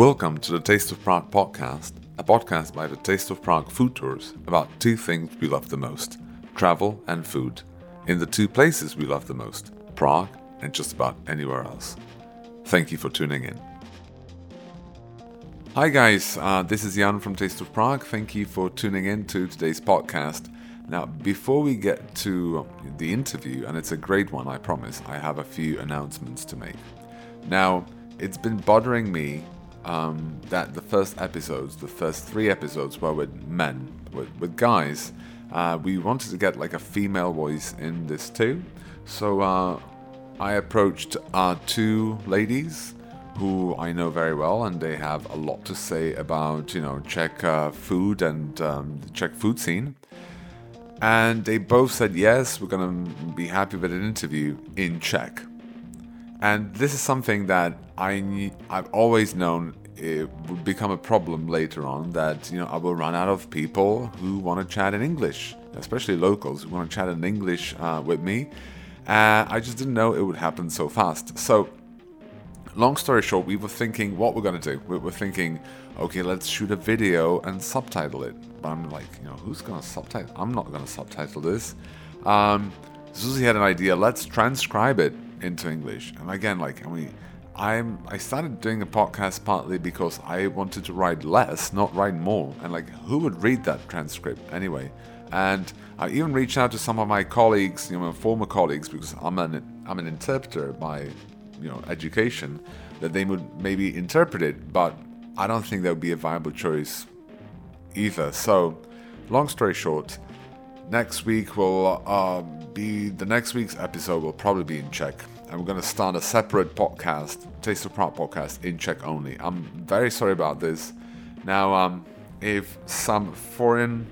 Welcome to the Taste of Prague podcast, a podcast by the Taste of Prague food tours about two things we love the most travel and food, in the two places we love the most Prague and just about anywhere else. Thank you for tuning in. Hi, guys, uh, this is Jan from Taste of Prague. Thank you for tuning in to today's podcast. Now, before we get to the interview, and it's a great one, I promise, I have a few announcements to make. Now, it's been bothering me um, that the first episodes, the first three episodes, were with men, with, with guys. Uh, we wanted to get like a female voice in this too. So uh, I approached two ladies who I know very well, and they have a lot to say about, you know, Czech uh, food and um, the Czech food scene. And they both said, yes, we're to be happy with an interview in Czech. And this is something that I I've always known it would become a problem later on that you know I will run out of people who want to chat in English, especially locals who want to chat in English uh, with me. Uh, I just didn't know it would happen so fast. So, long story short, we were thinking what we're going to do. We were thinking, okay, let's shoot a video and subtitle it. But I'm like, you know, who's going to subtitle? I'm not going to subtitle this. Um, Susie had an idea. Let's transcribe it into English. And again, like, I mean, I'm I started doing a podcast partly because I wanted to write less, not write more. And like, who would read that transcript anyway? And I even reached out to some of my colleagues, you know, former colleagues, because I'm an I'm an interpreter by, you know, education, that they would maybe interpret it, but I don't think that would be a viable choice either. So, long story short, next week will uh, be the next week's episode will probably be in Czech and we're going to start a separate podcast, Taste of Prague podcast, in Czech only. I'm very sorry about this. Now, um, if some foreign,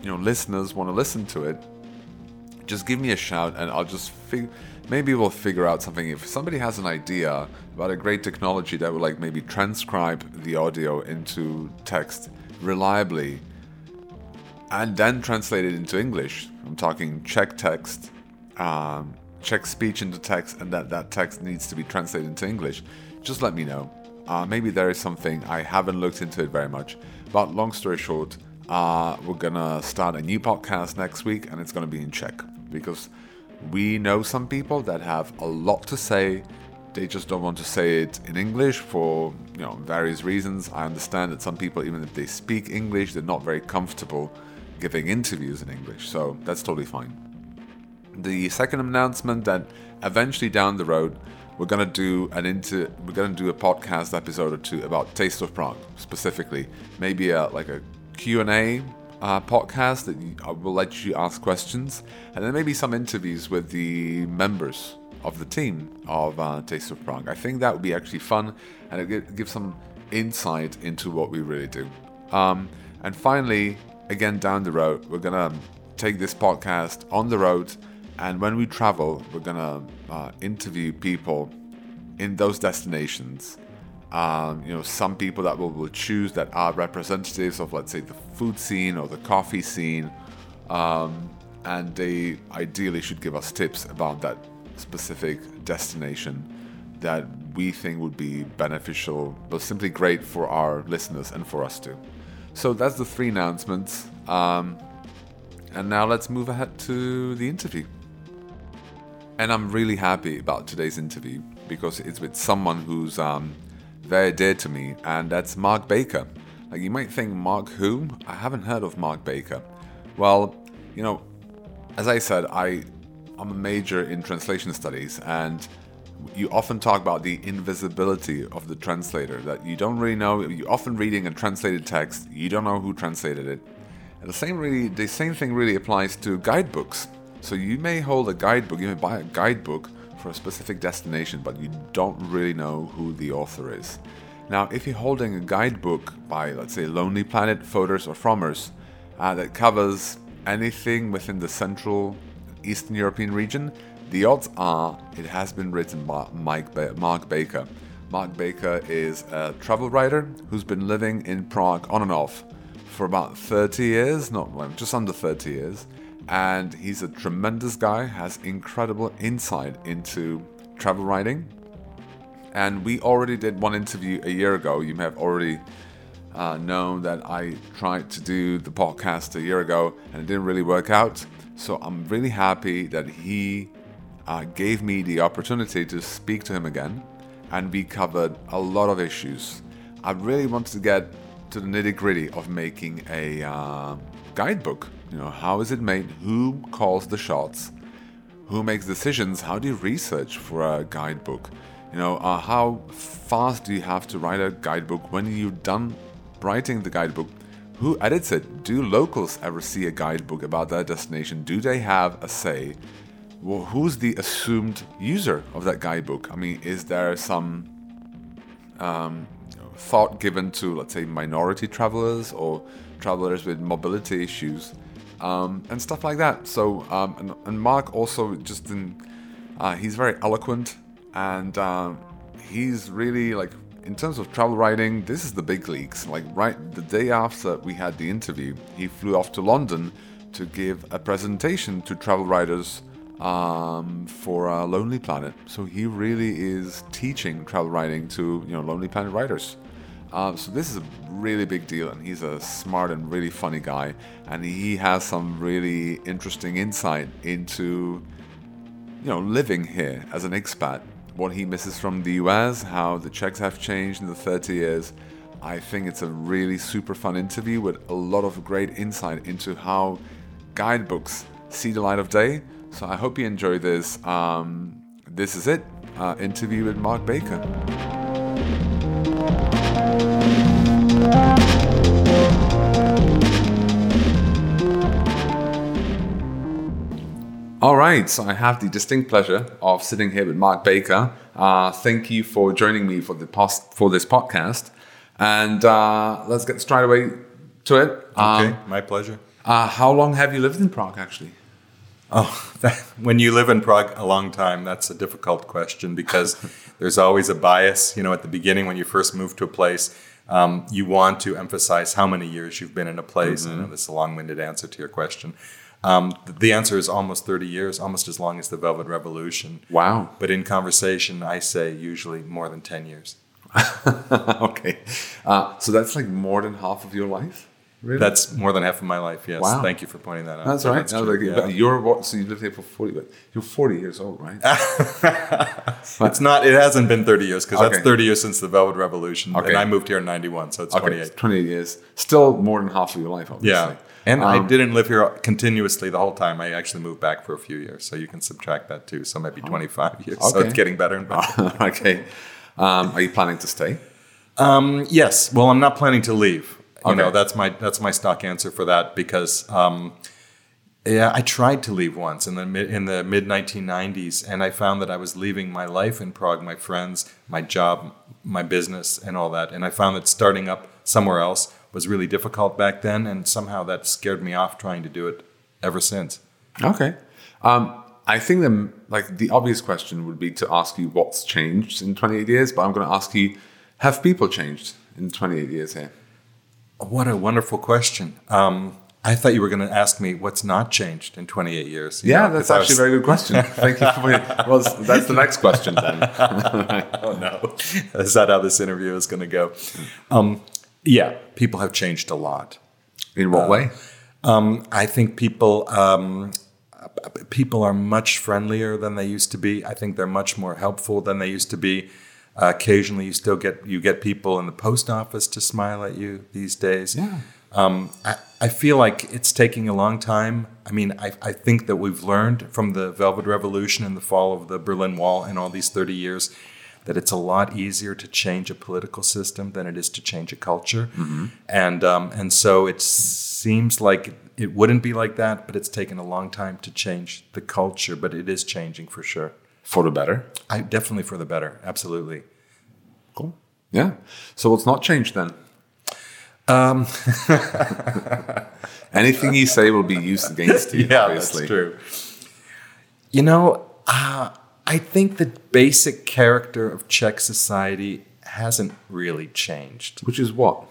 you know, listeners want to listen to it, just give me a shout, and I'll just fig- maybe we'll figure out something. If somebody has an idea about a great technology that would like maybe transcribe the audio into text reliably, and then translate it into English. I'm talking Czech text. Um, Czech speech into text and that that text needs to be translated into English, just let me know. Uh, maybe there is something I haven't looked into it very much. But long story short, uh, we're gonna start a new podcast next week, and it's gonna be in Czech because we know some people that have a lot to say. They just don't want to say it in English for you know various reasons. I understand that some people, even if they speak English, they're not very comfortable giving interviews in English. So that's totally fine the second announcement that eventually down the road we're gonna do an into we're gonna do a podcast episode or two about Taste of Prague specifically, maybe a like a Q and A uh, podcast that I will let you ask questions, and then maybe some interviews with the members of the team of uh, Taste of Prague. I think that would be actually fun, and it gives some insight into what we really do. Um, and finally, again down the road, we're gonna take this podcast on the road and when we travel, we're gonna uh, interview people in those destinations. Um, you know, some people that will, will choose that are representatives of, let's say, the food scene or the coffee scene, um, and they ideally should give us tips about that specific destination that we think would be beneficial, but simply great for our listeners and for us too. So that's the three announcements. Um, and now let's move ahead to the interview. And I'm really happy about today's interview because it's with someone who's um, very dear to me, and that's Mark Baker. Like you might think, Mark who? I haven't heard of Mark Baker. Well, you know, as I said, I I'm a major in translation studies, and you often talk about the invisibility of the translator. That you don't really know. You often reading a translated text, you don't know who translated it. And the same really, the same thing really applies to guidebooks. So you may hold a guidebook, you may buy a guidebook for a specific destination, but you don't really know who the author is. Now, if you're holding a guidebook by, let's say, Lonely Planet, Fodor's, or Frommer's uh, that covers anything within the Central Eastern European region, the odds are it has been written by Mike ba- Mark Baker. Mark Baker is a travel writer who's been living in Prague on and off for about 30 years, not well, just under 30 years and he's a tremendous guy, has incredible insight into travel writing. And we already did one interview a year ago. You may have already uh, known that I tried to do the podcast a year ago and it didn't really work out. So I'm really happy that he uh, gave me the opportunity to speak to him again. And we covered a lot of issues. I really wanted to get to the nitty gritty of making a uh, guidebook. You know, how is it made? Who calls the shots? Who makes decisions? How do you research for a guidebook? You know, uh, how fast do you have to write a guidebook? When you're done writing the guidebook, who edits it? Do locals ever see a guidebook about their destination? Do they have a say? Well, who's the assumed user of that guidebook? I mean, is there some um, thought given to, let's say, minority travelers or travelers with mobility issues um, and stuff like that. So, um, and, and, Mark also just in, uh, he's very eloquent and uh, he's really like, in terms of travel writing, this is the big leagues. Like, right the day after we had the interview, he flew off to London to give a presentation to travel writers um, for uh, Lonely Planet. So he really is teaching travel writing to you know Lonely Planet writers. Um, so this is a really big deal, and he's a smart and really funny guy, and he has some really interesting insight into, you know, living here as an expat, what he misses from the US, how the Czechs have changed in the 30 years. I think it's a really super fun interview with a lot of great insight into how guidebooks see the light of day. So I hope you enjoy this. Um, this is it. Uh, interview with Mark Baker. All right, so I have the distinct pleasure of sitting here with Mark Baker. Uh, thank you for joining me for the post, for this podcast, and uh, let's get straight away to it. Okay, um, my pleasure. Uh, how long have you lived in Prague, actually? Oh, that, when you live in Prague a long time, that's a difficult question because there's always a bias. You know, at the beginning when you first move to a place, um, you want to emphasize how many years you've been in a place. Mm-hmm. I know this is a long-winded answer to your question. Um, the answer is almost 30 years, almost as long as the Velvet Revolution. Wow. But in conversation, I say usually more than 10 years. okay. Uh, so that's like more than half of your life? Really? That's more than half of my life. Yes. Wow. Thank you for pointing that out. That's right. That's like, yeah. You're? So you lived here for forty. But you're forty years old, right? it's not. It hasn't been thirty years because okay. that's thirty years since the Velvet Revolution, okay. and I moved here in ninety one, so it's okay. twenty eight. Twenty eight years. Still more than half of your life, obviously. Yeah. And um, I didn't live here continuously the whole time. I actually moved back for a few years, so you can subtract that too. So maybe 25 years. Okay. So it's getting better and better. okay. Um, are you planning to stay? Um, yes. Well, I'm not planning to leave. You okay. know, that's my that's my stock answer for that because um, yeah, I tried to leave once in the mid in the mid 1990s, and I found that I was leaving my life in Prague, my friends, my job, my business, and all that. And I found that starting up somewhere else was really difficult back then, and somehow that scared me off trying to do it ever since. Okay. Um, I think the like the obvious question would be to ask you what's changed in 28 years, but I'm going to ask you, have people changed in 28 years here? What a wonderful question. Um, I thought you were going to ask me what's not changed in 28 years. Yeah, know, that's actually was... a very good question. Thank you for Well, that's the next question then. oh no, is that how this interview is going to go? Um, yeah, people have changed a lot. In what uh, way? Um, I think people um, people are much friendlier than they used to be. I think they're much more helpful than they used to be. Uh, occasionally, you still get you get people in the post office to smile at you these days. Yeah. Um, I, I, feel like it's taking a long time. I mean, I, I, think that we've learned from the Velvet Revolution and the fall of the Berlin Wall and all these 30 years that it's a lot easier to change a political system than it is to change a culture. Mm-hmm. And, um, and so it seems like it wouldn't be like that, but it's taken a long time to change the culture, but it is changing for sure. For the better? I definitely for the better. Absolutely. Cool. Yeah. So what's not changed then? Um, Anything you say will be used against you. yeah, obviously. that's true. You know, uh, I think the basic character of Czech society hasn't really changed. Which is what?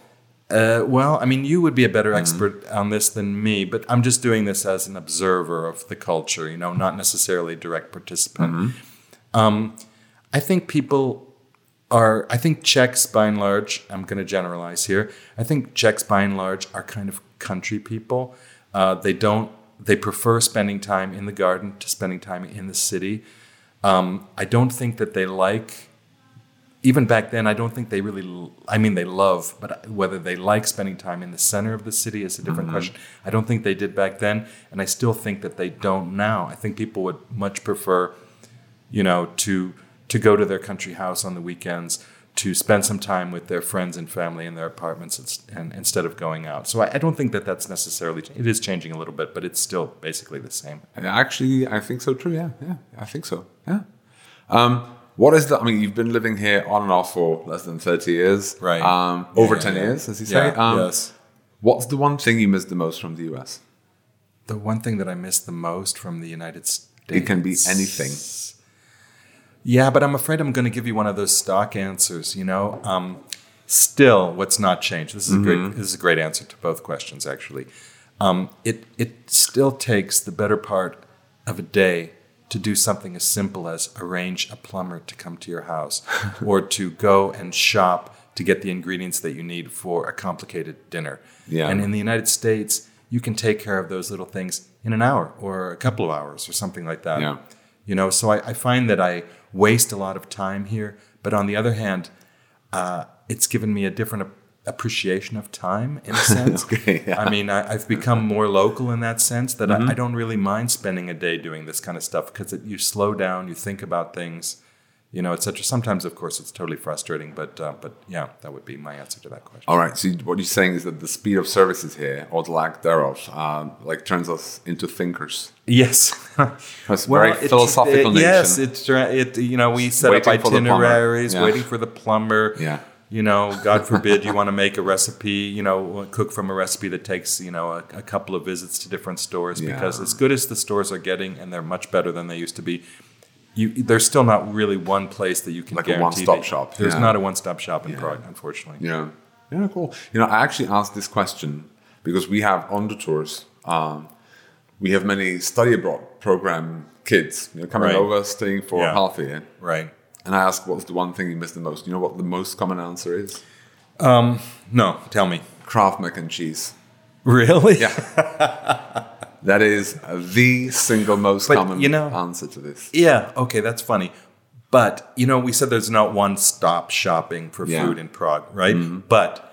Uh, well, I mean, you would be a better mm-hmm. expert on this than me, but I'm just doing this as an observer of the culture, you know, not necessarily a direct participant. Mm-hmm. Um, I think people are, I think Czechs by and large, I'm going to generalize here. I think Czechs by and large are kind of country people. Uh, they don't, they prefer spending time in the garden to spending time in the city. Um, I don't think that they like, even back then, I don't think they really, I mean, they love, but whether they like spending time in the center of the city is a different Mm-hmm. question. I don't think they did back then, and I still think that they don't now. I think people would much prefer, you know, to to go to their country house on the weekends, to spend some time with their friends and family in their apartments, and, instead of going out. So I, I don't think that that's necessarily, it is changing a little bit, but it's still basically the same. Actually, I think so. too. Yeah. Yeah. I think so. Yeah. Um, what is the? I mean, you've been living here on and off for less than thirty years, Right. Um, over yeah, ten yeah. years, as you say. Yeah, Um, yes. What's the one thing you miss the most from the US? The one thing that I miss the most from the United States. It can be anything. Yeah, but I'm afraid I'm going to give you one of those stock answers. You know, um, still, what's not changed? This is a great. This is a great answer to both questions. Actually, um, it it still takes the better part of a day to do something as simple as arrange a plumber to come to your house, or to go and shop to get the ingredients that you need for a complicated dinner. Yeah. And in the United States, you can take care of those little things in an hour or a couple of hours or something like that. Yeah. You know, so I, I find that I waste a lot of time here. But on the other hand, uh, it's given me a different ap- appreciation of time in a sense. Okay, yeah. I mean, I, I've become more local in that sense that I, I don't really mind spending a day doing this kind of stuff because you slow down, you think about things, you know, etc. Sometimes, of course, it's totally frustrating, but uh, but yeah, that would be my answer to that question. All right. So what you're saying is that the speed of services here, or the lack thereof, um, like turns us into thinkers. Yes. That's very it- philosophical it-. Yes, it's it. You know, we set Waiting up for itineraries, Yeah. waiting for the plumber. Yeah. You know, God forbid you want to make a recipe. You know, cook from a recipe that takes you know a, a couple of visits to different stores because as good as the stores are getting, and they're much better than they used to be. You, there's still not really one place that you can Like a one-stop shop, There's yeah. not a one-stop shop in Prague, unfortunately. Yeah. Yeah, cool. You know, I actually asked this question because we have on the tours, um, we have many study abroad program kids you know, coming Right. over, staying for Yeah. half a year. Right. And I asked, what's the one thing you miss the most? You know what the most common answer is? No, tell me. Kraft mac and cheese. Really? Yeah. that is the single most But, common you know- answer to this. Yeah, okay, that's funny. But, you know, we said there's not one stop shopping for Yeah. food in Prague, right? Mm-hmm. But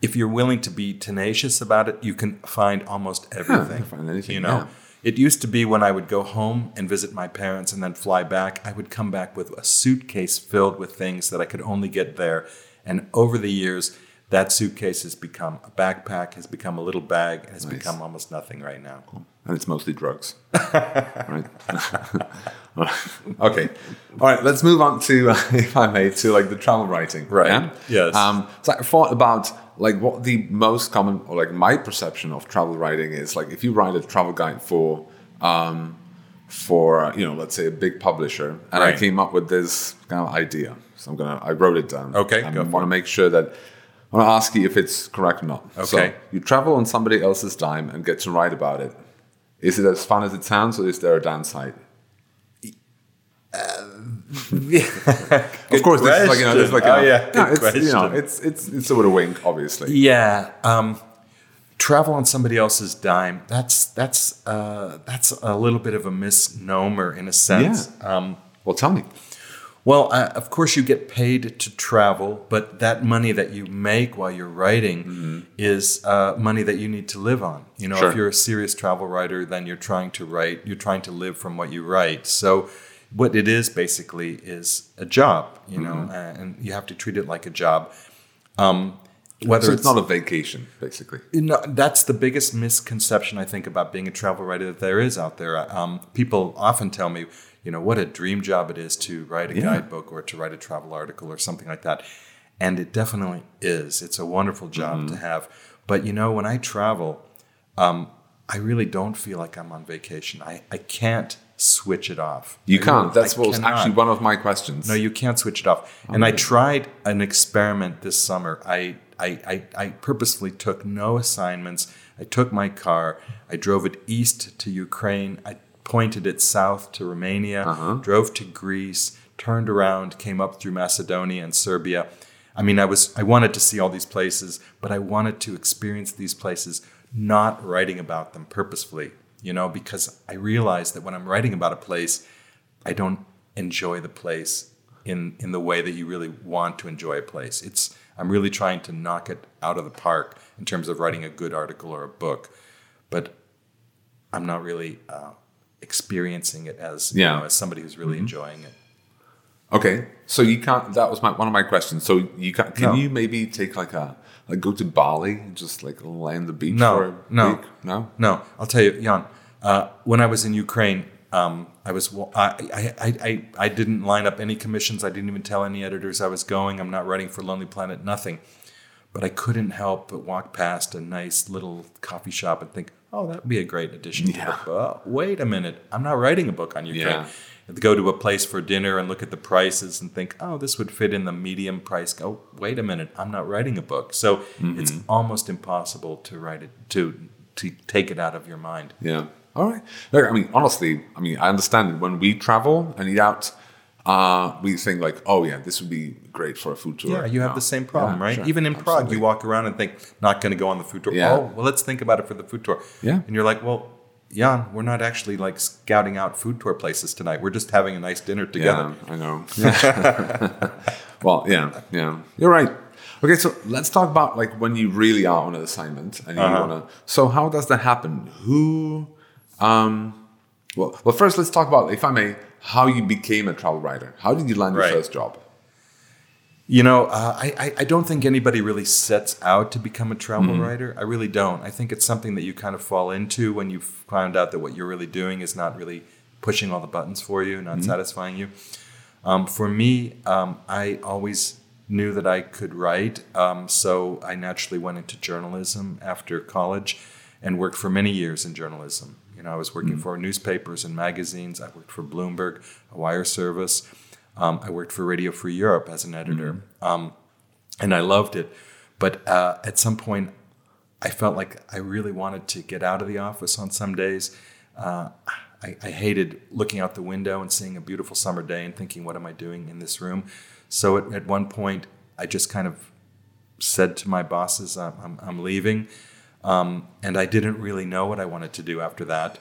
if you're willing to be tenacious about it, you can find almost everything. find anything, you know? yeah. It used to be when I would go home and visit my parents and then fly back, I would come back with a suitcase filled with things that I could only get there. And over the years, that suitcase has become a backpack, has become a little bag, and has become almost nothing right now. And it's mostly drugs. right? okay. All right, let's move on to, uh, if I may, to like the travel writing. Right. Yeah? Yes. Um, so I thought about like what the most common, or like my perception of travel writing is. Like if you write a travel guide for, um, for uh, you know, let's say a big publisher, and I came up with this kind of idea. So I'm gonna, I wrote it down. Okay, I want to make sure that. I want to ask you if it's correct or not. So Okay. you travel on somebody else's dime and get to write about it. Is it as fun as it sounds, or is there a downside? of course, this is like you know, this is like a, Oh, yeah, no, it's, you know, it's it's it's with a wink, obviously. Yeah, um, travel on somebody else's dime. That's that's uh, that's a little bit of a misnomer in a sense. Um, Well, tell me. Well, uh, of course, you get paid to travel, but that money that you make while you're writing is uh, money that you need to live on. You know, Sure. if you're a serious travel writer, then you're trying to write. You're trying to live from what you write. So, what it is basically is a job. You know, uh, and you have to treat it like a job. Um, whether So it's not a vacation, basically. you know, that's the biggest misconception I think about being a travel writer that there is out there. Um, people often tell me, you know, what a dream job it is to write a Yeah. guidebook or to write a travel article or something like that. And it definitely is. It's a wonderful job Mm-hmm. to have. But you know, when I travel, um, I really don't feel like I'm on vacation. I, I can't switch it off. You I can't. really- That's I what was cannot. actually one of my questions. No, you can't switch it off. And I tried an experiment this summer. I, I, I, I purposefully took no assignments. I took my car. I drove it east to Ukraine. I pointed it south to Romania. Drove to Greece. turned around, came up through Macedonia and Serbia. I mean, I was I wanted to see all these places, but I wanted to experience these places, not writing about them purposefully, you know, because I realized that when I'm writing about a place, I don't enjoy the place in in the way that you really want to enjoy a place. It's I'm really trying to knock it out of the park in terms of writing a good article or a book, but I'm not really uh, experiencing it as Yeah. you know, as somebody who's really enjoying it. Okay, so you can't. That was my one of my questions. So you can can No. you maybe take like a like go to Bali and just like lay on the beach No, for a no. week? No. No, I'll tell you, Jan. Uh, when I was in Ukraine, um, I was I, I, I, I didn't line up any commissions. I didn't even tell any editors I was going. I'm not writing for Lonely Planet. Nothing. But I couldn't help but walk past a nice little coffee shop and think, oh, that would be a great addition to Yeah. the book. Oh, wait a minute, I'm not writing a book on Ukraine. Yeah. To go to a place for dinner and look at the prices and think, oh, this would fit in the medium price. Go, wait a minute, I'm not writing a book. So it's mm-hmm. almost impossible to write it to to take it out of your mind. Yeah. All right. Look, I mean, honestly, I mean, I understand when we travel and eat out, uh, we think like, oh yeah, this would be great for a food tour. Yeah, you have No. the same problem, Yeah, right? sure. Even in Prague, you walk around and think, not going to go on the food tour. Yeah. Oh, well, let's think about it for the food tour. Yeah. And you're like, well, Jan, we're not actually like scouting out food tour places tonight. We're just having a nice dinner together. Yeah, I know. well, yeah, yeah. You're right. Okay, so let's talk about like when you really are on an assignment and you Uh-huh. wanna. So how does that happen? Who? Um, well, well, first let's talk about, if I may, how you became a travel writer. How did you land your Right. first job? You know, uh, I, I- don't think anybody really sets out to become a travel Mm-hmm. writer. I really don't. I think it's something that you kind of fall into when you find out that what you're really doing is not really pushing all the buttons for you, Mm-hmm. not satisfying you. Um, for me, um, I always knew that I could write, um, so I naturally went into journalism after college and worked for many years in journalism. You know, I was working for newspapers and magazines. I worked for Bloomberg, a wire service. Um, I worked for Radio Free Europe as an editor, um, and I loved it. But uh, at some point, I felt like I really wanted to get out of the office on some days. Uh, I, I hated looking out the window and seeing a beautiful summer day and thinking, what am I doing in this room? So at, at one point, I just kind of said to my bosses, I'm, I'm, I'm leaving. Um, and I didn't really know what I wanted to do after that.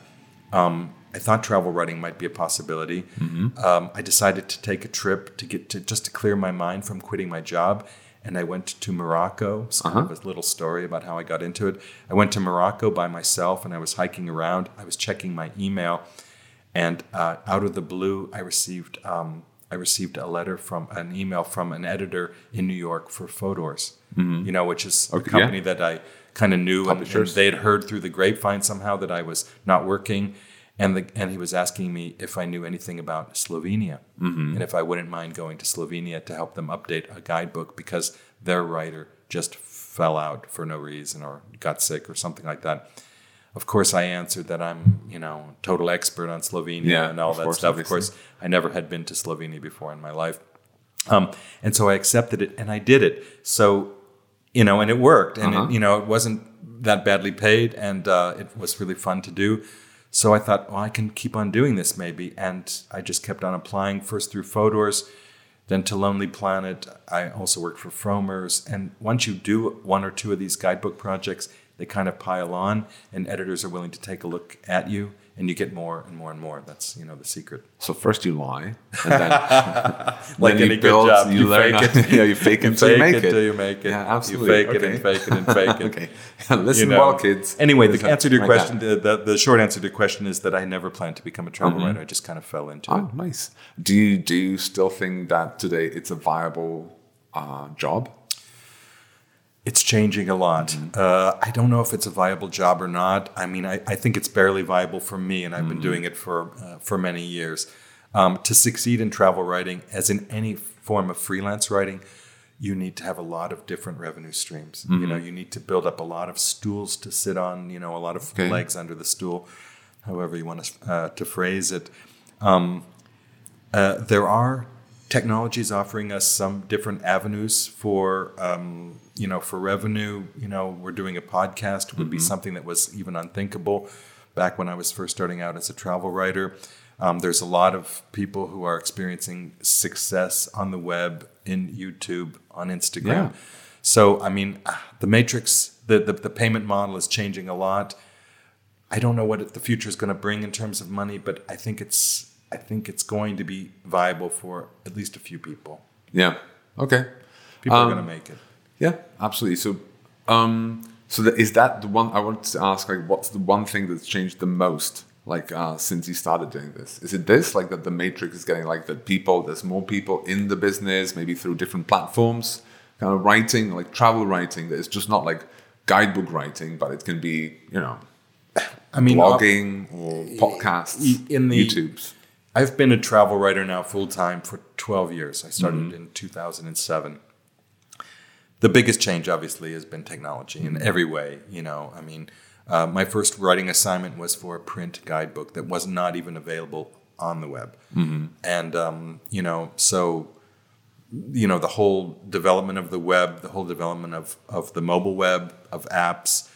Um, I thought travel writing might be a possibility. Um, I decided to take a trip to get to just to clear my mind from quitting my job, and I went to Morocco. It's kind of a little story about how I got into it. I went to Morocco by myself, and I was hiking around. I was checking my email, and uh, out of the blue, I received um, I received a letter from an email from an editor in New York for Fodor's. You know, which is a Okay, yeah. company that I kind of knew, and, and they had heard through the grapevine somehow that I was not working, and the, and he was asking me if I knew anything about Slovenia and if I wouldn't mind going to Slovenia to help them update a guidebook because their writer just fell out for no reason or got sick or something like that. Of course, I answered that I'm, you know, total expert on Slovenia Yeah, and all that course, stuff. obviously. Of course, I never had been to Slovenia before in my life. Um, and so I accepted it and I did it. So, you know, and it worked. And, Uh-huh. it, you know, it wasn't that badly paid and uh, it was really fun to do. So I thought, well, I can keep on doing this maybe. And I just kept on applying first through Fodor's, then to Lonely Planet. I also worked for Frommer's. And once you do one or two of these guidebook projects, they kind of pile on and editors are willing to take a look at you and you get more and more and more. That's, you know, the secret. So first you lie, and then Like then any you good build, job, you, you learn. fake how- it. yeah, you fake it until you make it it. till you make it. Yeah, You absolutely. fake it and Okay. fake it and fake it. okay, listen You know. well, kids. Anyway, the answer to your like question, the, the, the short answer to your question is that I never planned to become a travel writer. I just kind of fell into it. Oh, nice. Do you do you still think that today it's a viable uh, job? It's changing a lot. Uh, I don't know if it's a viable job or not. I mean, I, I think it's barely viable for me, and I've been doing it for uh, for many years. Um, to succeed in travel writing, as in any form of freelance writing, you need to have a lot of different revenue streams. You know, you need to build up a lot of stools to sit on. You know, a lot of Okay. legs under the stool, however you want to uh, to phrase it. Um, uh, there are technologies offering us some different avenues for um, you know for revenue. You know, we're doing a podcast would be something that was even unthinkable back when I was first starting out as a travel writer. Um, there's a lot of people who are experiencing success on the web, in YouTube, on Instagram. Yeah. So, I mean, ah, the matrix, the, the, the payment model is changing a lot. I don't know what the future is going to bring in terms of money, but I think it's I think it's going to be viable for at least a few people. Yeah. Okay. People Um, are going to make it. Yeah, absolutely. So, um, so that, is that the one I wanted to ask? Like, what's the one thing that's changed the most, like, uh, since you started doing this? Is it this, like, that the matrix is getting like that people, there's more people in the business, maybe through different platforms, kind of writing, like travel writing. That it's just not like guidebook writing, but it can be, you know, I mean, blogging or podcasts, in the- YouTubes. I've been a travel writer now full time for 12 years. I started Mm-hmm. in 2007. The biggest change, obviously, has been technology in every way. You know, I mean, uh, my first writing assignment was for a print guidebook that was not even available on the web. And, um, you know, so, you know, the whole development of the web, the whole development of, of the mobile web, of apps,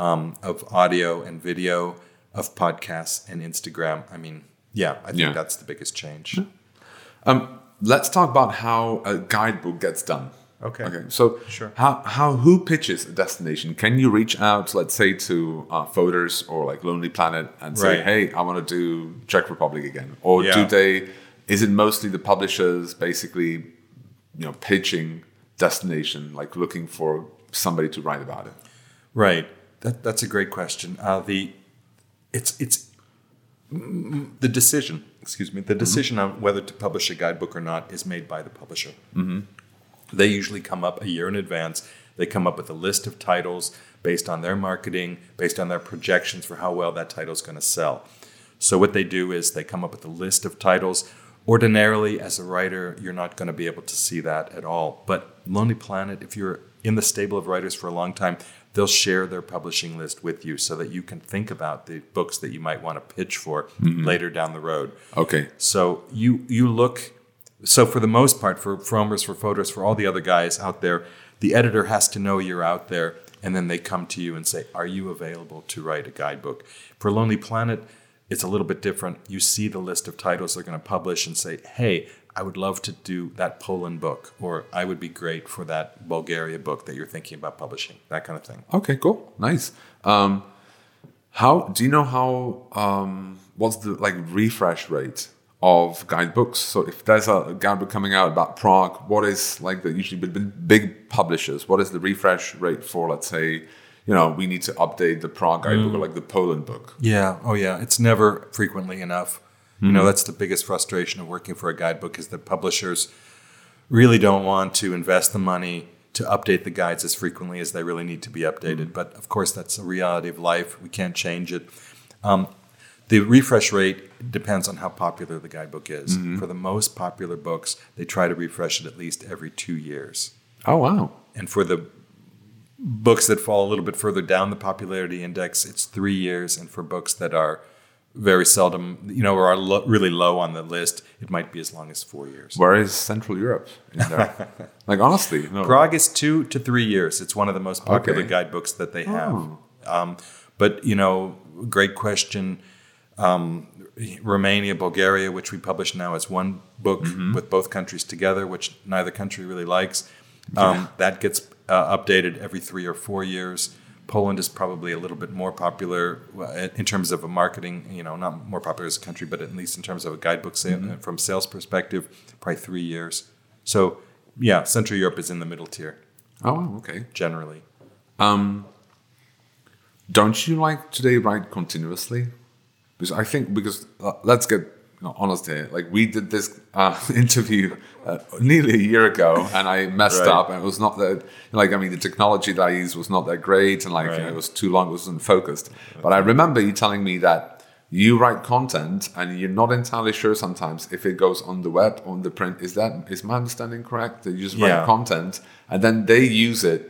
um, of audio and video, of podcasts and Instagram. I mean, yeah, I think Yeah. that's the biggest change. Um, let's talk about how a guidebook gets done. Okay. Okay. So, Sure. how how who pitches a destination? Can you reach out, let's say, to uh, Fodor's or like Lonely Planet and say, Right. "Hey, I want to do Czech Republic again," or do they? Is it mostly the publishers basically, you know, pitching destination, like looking for somebody to write about it? Right. That, that's a great question. Uh, the it's it's the decision. Excuse me. The decision on whether to publish a guidebook or not is made by the publisher. They usually come up a year in advance. They come up with a list of titles based on their marketing, based on their projections for how well that title is going to sell. So what they do is they come up with a list of titles. Ordinarily, as a writer, you're not going to be able to see that at all. But Lonely Planet, if you're in the stable of writers for a long time, they'll share their publishing list with you so that you can think about the books that you might want to pitch for mm-hmm. later down the road. Okay. So you you look. So for the most part, for Frommer's, for Fodor's, for all the other guys out there, the editor has to know you're out there, and then they come to you and say, "Are you available to write a guidebook?" For Lonely Planet, it's a little bit different. You see the list of titles they're going to publish and say, "Hey, I would love to do that Poland book," or "I would be great for that Bulgaria book that you're thinking about publishing." That kind of thing. Okay. Cool. Nice. Um, how do you know how? Um, what's the like refresh rate of guidebooks? So if there's a guidebook coming out about Prague, what is like the usually big, publishers? What is the refresh rate for? Let's say, you know, we need to update the Prague guidebook or mm. like the Poland book. Yeah. Oh, yeah. It's never frequently enough. You know, hmm. that's the biggest frustration of working for a guidebook is that publishers really don't want to invest the money to update the guides as frequently as they really need to be updated. Hmm. But of course, that's a reality of life. We can't change it. Um, the refresh rate depends on how popular the guidebook is. For the most popular books, they try to refresh it at least every two years. Oh wow. And for the books that fall a little bit further down the popularity index, it's three years. And for books that are very seldom, you know, or are lo- really low on the list, it might be as long as four years. Where is Central Europe in like honestly, no. Prague is two to three years. It's one of the most popular Okay. guidebooks that they have. Oh. Um, but you know, great question. Um, Romania, Bulgaria, which we publish now as one book Mm-hmm. with both countries together, which neither country really likes. Um, that gets uh, updated every three or four years. Poland is probably a little bit more popular uh, in terms of a marketing, you know, not more popular as a country, but at least in terms of a guidebook sale, Mm-hmm. from sales perspective, probably three years. So, yeah, Central Europe is in the middle tier Oh okay. generally. Um, don't you like today write continuously? Because I think because uh, let's get you know, honest here. Like we did this uh, interview uh, nearly a year ago, and I messed Right. up, and it was not that like I mean the technology that I used was not that great, and like you know, it was too long, it wasn't focused. But I remember you telling me that you write content and you're not entirely sure sometimes if it goes on the web or on the print. Is that is my understanding correct? That you just write Yeah. content and then they use it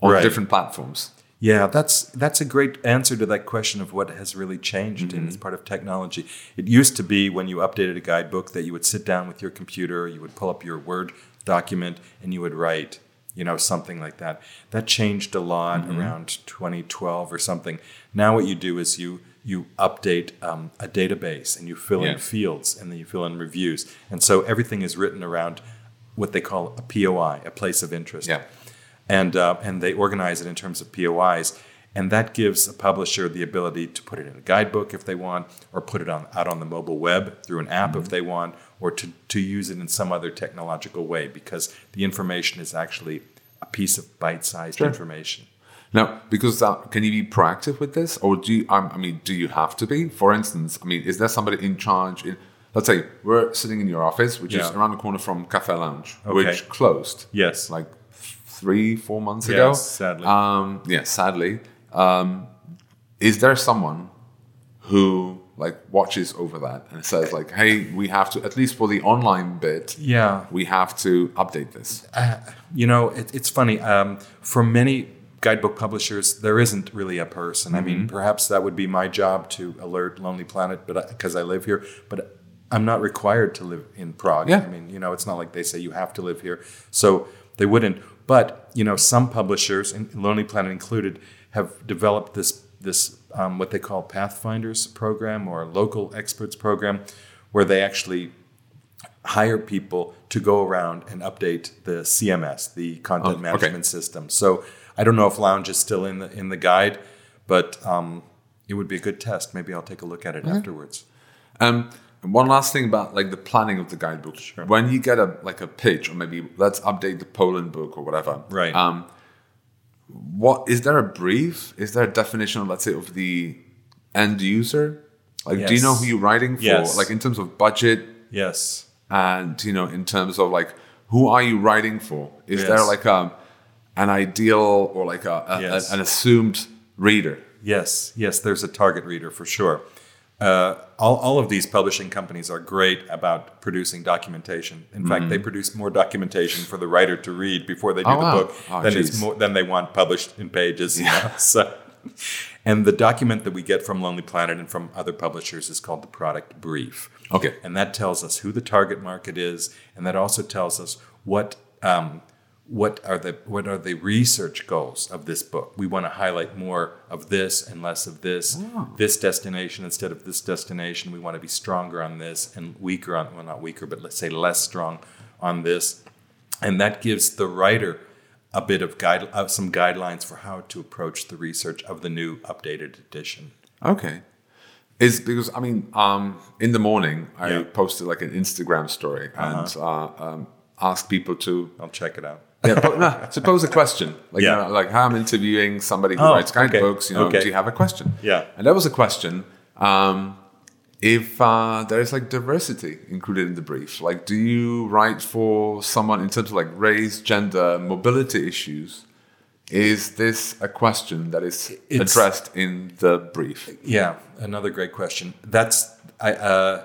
on Right. different platforms. Yeah, that's that's a great answer to that question of what has really changed in as part of technology. It used to be when you updated a guidebook that you would sit down with your computer, you would pull up your Word document, and you would write, you know, something like that. That changed a lot around 2012 or something. Now what you do is you you update um, a database and you fill Yeah. in fields and then you fill in reviews. And so everything is written around what they call a POI, a place of interest. Yeah. And, uh, and they organize it in terms of POIs. And that gives a publisher the ability to put it in a guidebook if they want, or put it on, out on the mobile web through an app Mm-hmm. if they want, or to, to use it in some other technological way because the information is actually a piece of bite sized Sure. information. Now, because uh, can you be proactive with this, or do you? Um, I mean, do you have to be? For instance, I mean, is there somebody in charge? In let's say we're sitting in your office, which is around the corner from Cafe Lounge, Okay. which closed Yes. like three, four months ago. Yes, sadly. Um, yeah, sadly. Um, is there someone who like watches over that and says like, "Hey, we have to at least for the online bit, Yeah. we have to update this." You know, it, it's funny. Um, for many guidebook publishers, there isn't really a person. I mean, perhaps that would be my job to alert Lonely Planet, but because I live here, but I'm not required to live in Prague. Yeah. I mean, you know, it's not like they say you have to live here, so they wouldn't. But you know, some publishers, and Lonely Planet included, have developed this this um, what they call Pathfinders program or local experts program, where they actually hire people to go around and update the CMS, the content Oh, okay. management system. So I don't know if Lounge is still in the in the guide, but um, it would be a good test. Maybe I'll take a look at it afterwards. Um, and one last thing about like the planning of the guidebook. When you get a like a pitch, or maybe let's update the Poland book or whatever. Right. Um, what is there a brief? Is there a definition, let's say, of the end user? Like, do you know who you're writing for? Yes. Like in terms of budget, Yes. and you know, in terms of like who are you writing for? Is Yes. there like a an ideal or like a, a- Yes. an assumed reader? Yes, yes, there's a target reader for sure. Uh, all, all of these publishing companies are great about producing documentation. In fact, they produce more documentation for the writer to read before they do Mm-hmm. Oh, the wow. book Oh, than, it's more, than they want published in pages. you know, So, and the document that we get from Lonely Planet and from other publishers is called the product brief. Okay. And that tells us who the target market is, and that also tells us what um, what are the what are the research goals of this book. We want to highlight more of this and less of this. This destination instead of this destination. We want to be stronger on this and weaker on well not weaker, but let's say less strong on this. And that gives the writer a bit of guide, uh, some guidelines for how to approach the research of the new updated edition. Okay. Is because I mean, um, in the morning I Yeah. posted like an Instagram story and uh, um, asked people to I'll check it out. Yeah, no, to pose a question. Like Yeah. you know, like how I'm interviewing somebody who Oh, writes okay. guidebooks. You know, Okay. do you have a question? Yeah. and that was a question. Um, if uh, there is like diversity included in the brief, like do you write for someone in terms of like race, gender, mobility issues? Is this a question that is It's- addressed in the brief? Yeah, another great question. That's I, uh,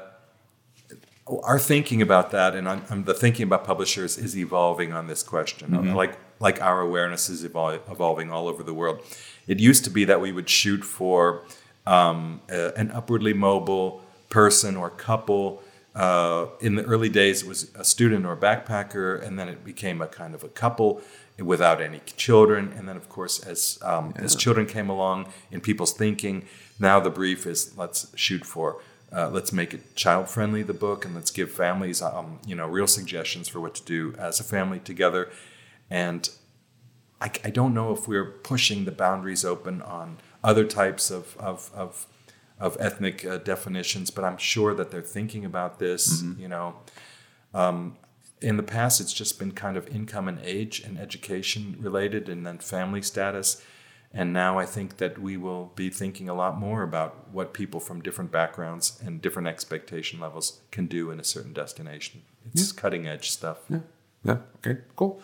our thinking about that, and I'm, I'm- the thinking about publishers is evolving on this question. Like like our awareness is evol- evolving all over the world. It used to be that we would shoot for um, a- an upwardly mobile person or couple. Uh, in the early days, it was a student or a backpacker, and then it became a kind of a couple without any children. And then, of course, as um, as children came along in people's thinking, now the brief is let's shoot for uh, let's make it child friendly the book and let's give families um, you know real suggestions for what to do as a family together. And I, I don't know if we're pushing the boundaries open on other types of of of, of ethnic uh, definitions but i'm sure that they're thinking about this you know. Um, in the past it's just been kind of income and age and education related and then family status and now I think that we will be thinking a lot more about what people from different backgrounds and different expectation levels can do in a certain destination. It's cutting edge stuff. Yeah. Yeah. Okay. Cool.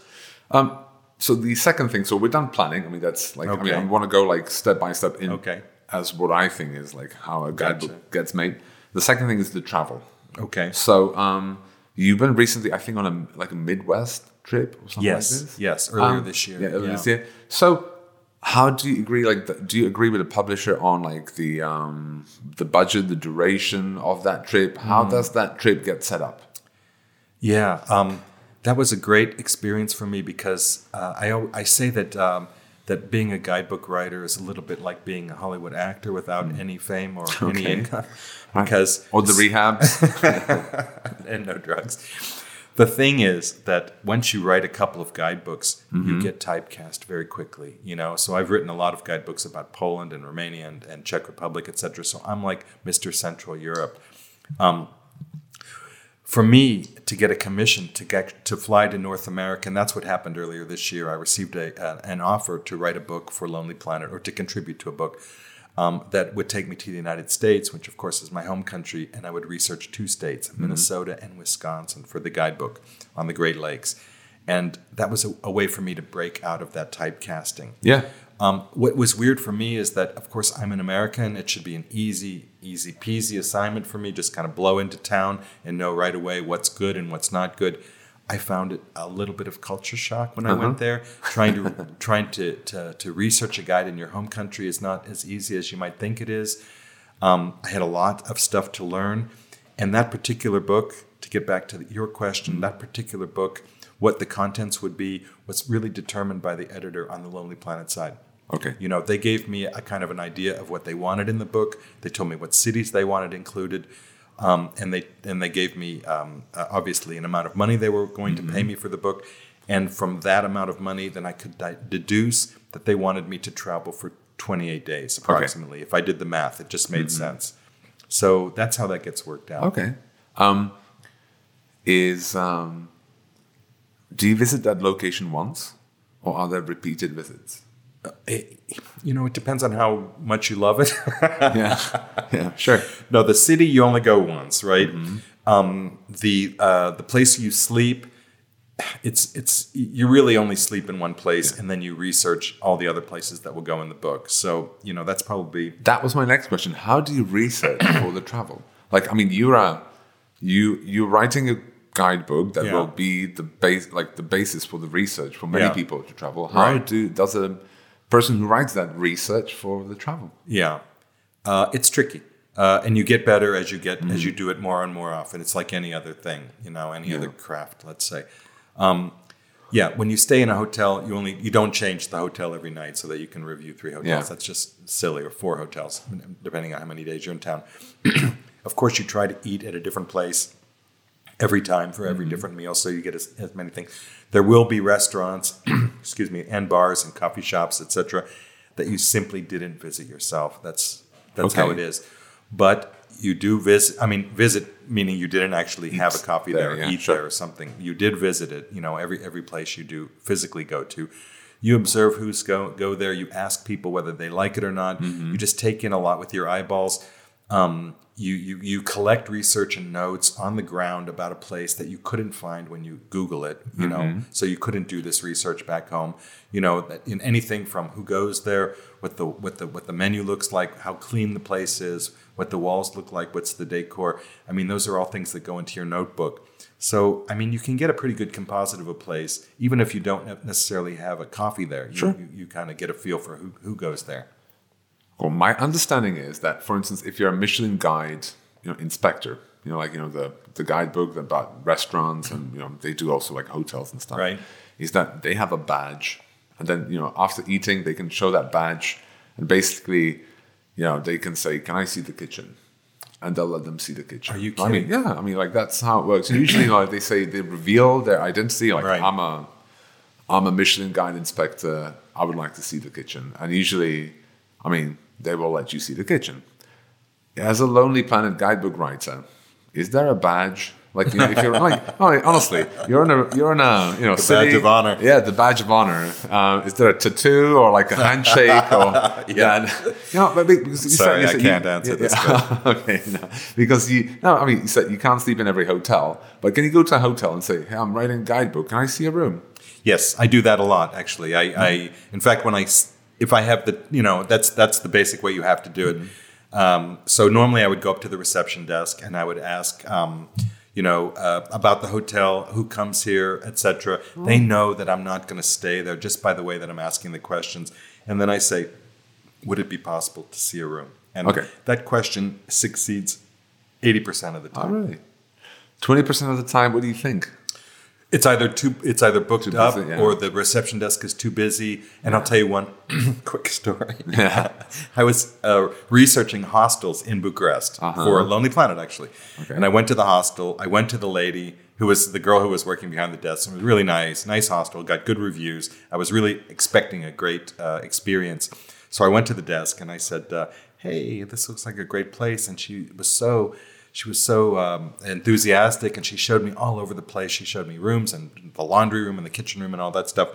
Um, so the second thing, so we're done planning. I mean, that's like, I mean, I want to go like step by step in Okay. as what I think is like how a guidebook Gotcha. gets made. The second thing is the travel. Okay. So um, you've been recently, I think, on a like a Midwest trip or something Yes. like this. Yes. Earlier Um, this year. Yeah, earlier this year. So how do you agree? Like, do you agree with the publisher on like the um, the budget, the duration of that trip? How does that trip get set up? Yeah, um, that was a great experience for me because uh, I, I say that um, that being a guidebook writer is a little bit like being a Hollywood actor without Mm. any fame or any income, because Or the rehabs. and no drugs. The thing is that once you write a couple of guidebooks, you get typecast very quickly. You know, so I've written a lot of guidebooks about Poland and Romania and, and Czech Republic, etc. So I'm like Mr. Central Europe. Um, for me to get a commission to get to fly to North America, and that's what happened earlier this year. I received a, a an offer to write a book for Lonely Planet or to contribute to a book um, that would take me to the United States, which of course is my home country, and I would research two states, Minnesota and Wisconsin, for the guidebook on the Great Lakes, and that was a, a way for me to break out of that typecasting. yeah. Um, what was weird for me is that, of course, I'm an American. It should be an easy, easy peasy assignment for me. Just kind of blow into town and know right away what's good and what's not good. I found it a little bit of culture shock when I went there. Trying to trying to, to to research a guide in your home country is not as easy as you might think it is. Um, I had a lot of stuff to learn, and that particular book. To get back to your question, that particular book, what the contents would be, was really determined by the editor on the Lonely Planet side. Okay. You know, they gave me a kind of an idea of what they wanted in the book. They told me what cities they wanted included, um, and they and they gave me um, uh, obviously an amount of money they were going to pay me for the book, and from that amount of money, then I could di- deduce that they wanted me to travel for 28 days approximately. If I did the math, it just made sense. So that's how that gets worked out. Okay. Um, is um, do you visit that location once, or are there repeated visits? It- you know, it depends on how much you love it. Yeah. yeah. Sure. No, the city you only go once, right? Um, the uh, the place you sleep, it's it's you really only sleep in one place, and then you research all the other places that will go in the book. So you know that's probably That was my next question. How do you research for the travel? Like, I mean, you're a, you you're writing a guidebook that Yeah. will be the base, like the basis for the research for many Yeah. people to travel. How Right. do does a person who writes that research for the travel? yeah, uh, it's tricky. Uh, and you get better as you get as you do it more and more often. It's like any other thing, you know, any other craft. Let's say, um, yeah. When you stay in a hotel, you only you don't change the hotel every night so that you can review three hotels. Yeah. That's just silly, or four hotels, depending on how many days you're in town. of course, you try to eat at a different place every time for every different meal, so you get as, as many things. There will be restaurants, excuse me, and bars and coffee shops, etc., that you simply didn't visit yourself. That's that's how it is. But you do visit. I mean, visit meaning you didn't actually have a coffee there, there, or yeah, eat sure. there or something. You did visit it. You know, every every place you do physically go to. You observe who's go go there. You ask people whether they like it or not. Mm-hmm. You just take in a lot with your eyeballs. Um, you, you you collect research and notes on the ground about a place that you couldn't find when you Google it. You know, mm-hmm. so you couldn't do this research back home. You know, that in anything from who goes there, what the what the what the menu looks like, how clean the place is, what the walls look like, what's the decor. I mean, those are all things that go into your notebook. So, I mean, you can get a pretty good composite of a place, even if you don't necessarily have a coffee there. You, Sure. you, you kind of get a feel for who, who goes there. Well, my understanding is that, for instance, if you're a Michelin guide, you know, inspector, you know, like you know the the guidebook about restaurants and you know they do also like hotels and stuff. Right. Is that they have a badge, and then you know after eating they can show that badge, and basically, you know, they can say, "Can I see the kitchen?" And they'll let them see the kitchen. Are you I mean, yeah. I mean, like that's how it works. Usually, like they say they reveal their identity. Like Right. I'm a I'm a Michelin guide inspector. I would like to see the kitchen. And usually, I mean, they will let you see the kitchen. As a Lonely Planet guidebook writer, is there a badge? Like, you know, if you're like, oh, honestly, you're in a, you're in a, you know, city, badge of honor. Yeah, the badge of honor. Uh, is there a tattoo or like a handshake or yeah? and- you know, but because you Sorry, you I you- can't answer this okay, no, because you no, I mean, you said you can't sleep in every hotel, but can you go to a hotel and say, "Hey, I'm writing a guidebook. Can I see a room?" Yes, I do that a lot actually. I, I in fact, when I if I have the you know that's that's the basic way you have to do it. Um, so normally I would go up to the reception desk and I would ask. Um, you know uh, about the hotel, who comes here, etc. They know that I'm not going to stay there just by the way that I'm asking the questions, and then I say, "Would it be possible to see a room?" And Okay. that question succeeds eighty percent of the time. really? Twenty percent of the time, what do you think? It's either too. It's either booked Too up yeah. or the reception desk is too busy. And I'll tell you one quick story. Yeah. I was uh, researching hostels in Bucharest Uh-huh. for Lonely Planet, actually. Okay. And I went to the hostel. I went to the lady who was the girl who was working behind the desk. And it was really nice, nice hostel. Got good reviews. I was really expecting a great uh, experience. So I went to the desk and I said, uh, "Hey, this looks like a great place." And she was so she was so um, enthusiastic, and she showed me all over the place. She showed me rooms and the laundry room and the kitchen room and all that stuff.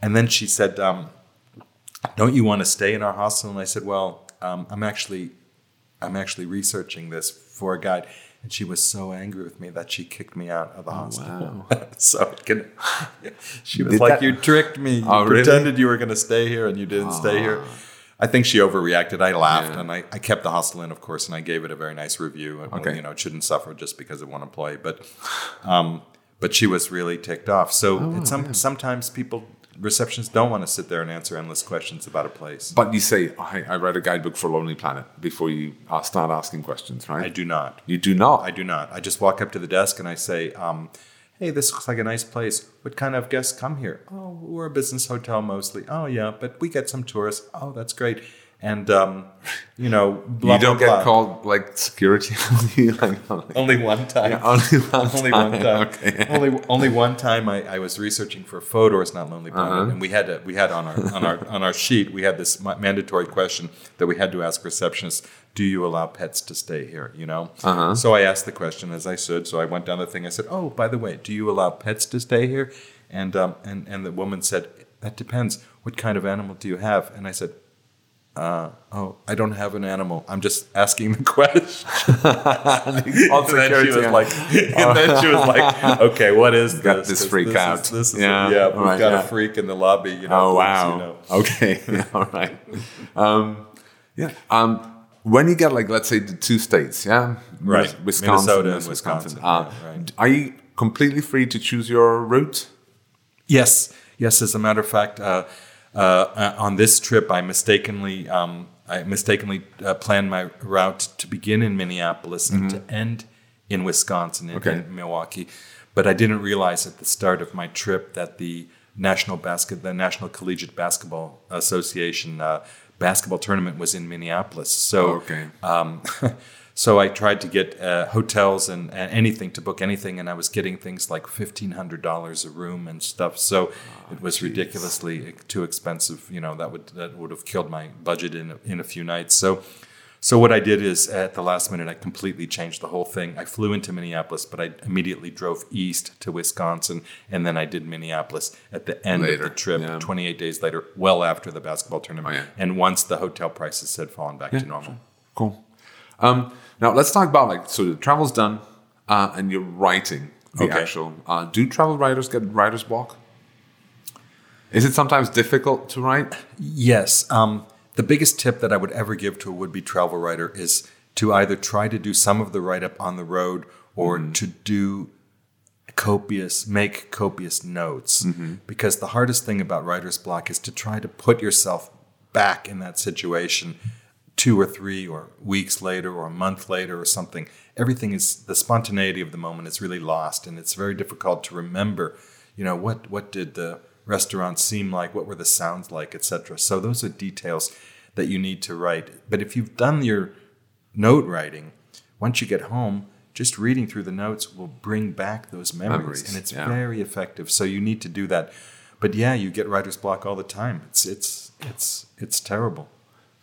And then she said, um, "Don't you want to stay in our hostel?" And I said, "Well, um, I'm actually, I'm actually researching this for a guide." And she was so angry with me that she kicked me out of the hostel. so it can, she was Did like, that- "You tricked me. You Oh, really? pretended you were going to stay here, and you didn't stay here." I think she overreacted. I laughed, Yeah. and I, I kept the hostel in, of course, and I gave it a very nice review. And, Okay. You know, it shouldn't suffer just because of one employee, but um, but she was really ticked off. So Oh, it's some, sometimes people receptionists don't want to sit there and answer endless questions about a place. But you say, I, I read a guidebook for Lonely Planet before you start asking questions, right? I do not. You do not. I do not. I just walk up to the desk and I say, um, "Hey, this looks like a nice place. What kind of guests come here? Oh, we're a business hotel mostly. Oh, yeah, but we get some tourists. Oh, that's great. And um, you know, blah, you don't blah, get blah. called like security. like, Only one time. Yeah, only one only time. one time. Okay. Only only one time. I, I was researching for Fodor's Not Lonely Planet, Uh-huh. and we had a, we had on our on our on our sheet we had this ma- mandatory question that we had to ask receptionists: Do you allow pets to stay here? You know. Uh-huh. So I asked the question as I should. So I went down the thing. I said, "Oh, by the way, do you allow pets to stay here?" And um and and the woman said, "That depends. What kind of animal do you have?" And I said. Uh, oh, I don't have an animal. I'm just asking the question. and then she was like, and then she was like, okay, what is Got this? this 'Cause freak this out. Is, this is Yeah, yeah, we've right, got yeah. a freak in the lobby. You know, Oh please, wow. You know. Okay. All right. Um, yeah. Um, when you get like let's say the two states, yeah, Right. Wis- Minnesota and and Wisconsin, Uh, yeah, right. Are you completely free to choose your route? Yes, yes. As a matter of fact, uh, uh, uh, on this trip, I mistakenly, um, I mistakenly uh, planned my route to begin in Minneapolis and to end in Wisconsin, in, Okay. in Milwaukee. But I didn't realize at the start of my trip that the National Basket, the National Collegiate Basketball Association uh, basketball tournament was in Minneapolis. So Okay. um, so I tried to get uh, hotels and, and anything to book anything, and I was getting things like fifteen hundred dollars a room and stuff. So it was ridiculously too expensive. You know that would that would have killed my budget in a, in a few nights. So. So what I did is at the last minute I completely changed the whole thing. I flew into Minneapolis, but I immediately drove east to Wisconsin, and then I did Minneapolis at the end Later, of the trip, yeah. 28 days later, well after the basketball tournament, Oh, yeah. and once the hotel prices had fallen back to normal. Cool. Um, now let's talk about like so the travel's done, uh, and you're writing the Okay. actual. Uh, do travel writers get writer's block? Is it sometimes difficult to write? Yes. Um, the biggest tip that I would ever give to a would be travel writer is to either try to do some of the write up on the road or to do copious, make copious notes. Because the hardest thing about writer's block is to try to put yourself back in that situation two or three or weeks later or a month later or something. Everything is the spontaneity of the moment is really lost and it's very difficult to remember, you know, what what did the restaurant seem like, what were the sounds like, etc. So those are details that you need to write. But if you've done your note writing, once you get home, just reading through the notes will bring back those memories, Memories, and it's yeah. very effective. So you need to do that. But yeah, you get writer's block all the time. It's it's it's it's terrible.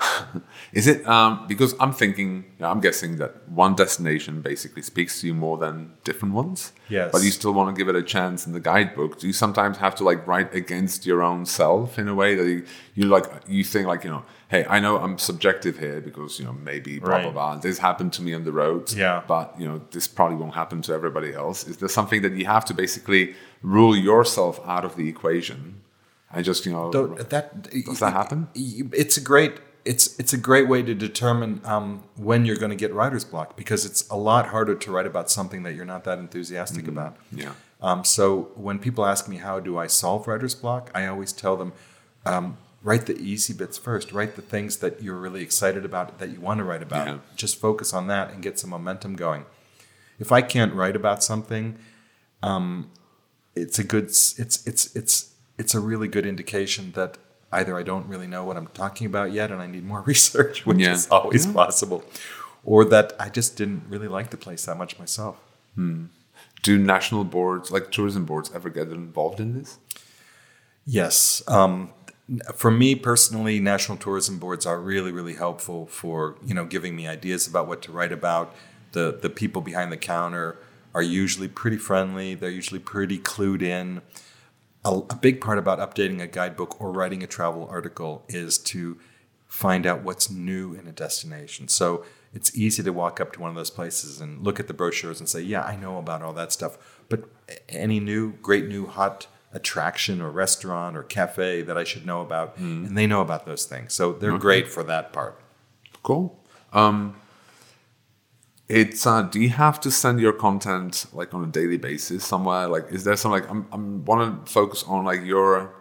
Is it um, because I'm thinking, I'm guessing that one destination basically speaks to you more than different ones. Yes. But you still want to give it a chance in the guidebook. Do you sometimes have to like write against your own self in a way that you, you like you think like you know, hey, I know I'm subjective here because you know maybe blah blah Right. blah. This happened to me on the road. Yeah. But you know this probably won't happen to everybody else. Is there something that you have to basically rule yourself out of the equation and just you know that does that happen? It's a great it's it's a great way to determine um, when you're going to get writer's block because it's a lot harder to write about something that you're not that enthusiastic about. Yeah. Um, so when people ask me how do I solve writer's block, I always tell them um, write the easy bits first. Write the things that you're really excited about that you want to write about. Yeah. Just focus on that and get some momentum going. If I can't write about something, um, it's a good it's it's it's it's a really good indication that either I don't really know what I'm talking about yet and I need more research, which Yeah. is always Yeah. possible, or that I just didn't really like the place that much myself. Do national boards, like tourism boards, ever get involved in this? Yes. Um, for me personally, national tourism boards are really, really helpful for you know giving me ideas about what to write about. The the people behind the counter are usually pretty friendly. They're usually pretty clued in. A, a big part about updating a guidebook or writing a travel article is to find out what's new in a destination. So it's easy to walk up to one of those places and look at the brochures and say, "Yeah, I know about all that stuff." But any new, great new hot attraction or restaurant or cafe that I should know about, and they know about those things. So they're great for that part. Cool. Um, it's uh, do you have to send your content like on a daily basis somewhere? Like, is there some like I'm I'm want to focus on like your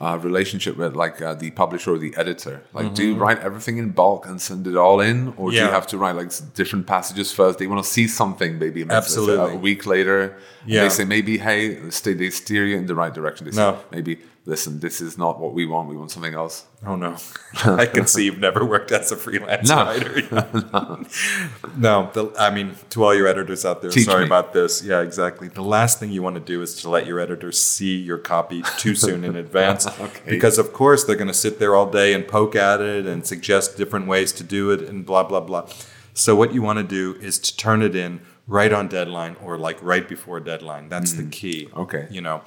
uh, relationship with like uh, the publisher or the editor. Like, do you write everything in bulk and send it all in, or do you Mm-hmm. Have to write like different passages first? They want to see something, maybe a uh, Absolutely. a week later. Yeah. they say maybe hey, stay, they steer you in the right direction. They say No. maybe listen, this is not what we want. We want something else. Oh no, I can see you've never worked as a freelance No. writer. no, the, I mean to all your editors out there, Teach sorry me. about this. Yeah, exactly. The last thing you want to do is to let your editor see your copy too soon in advance, Okay. because of course they're going to sit there all day and poke at it and suggest different ways to do it and blah blah blah. So what you want to do is to turn it in right on deadline or like right before deadline. That's the key. Mm. Okay. You know,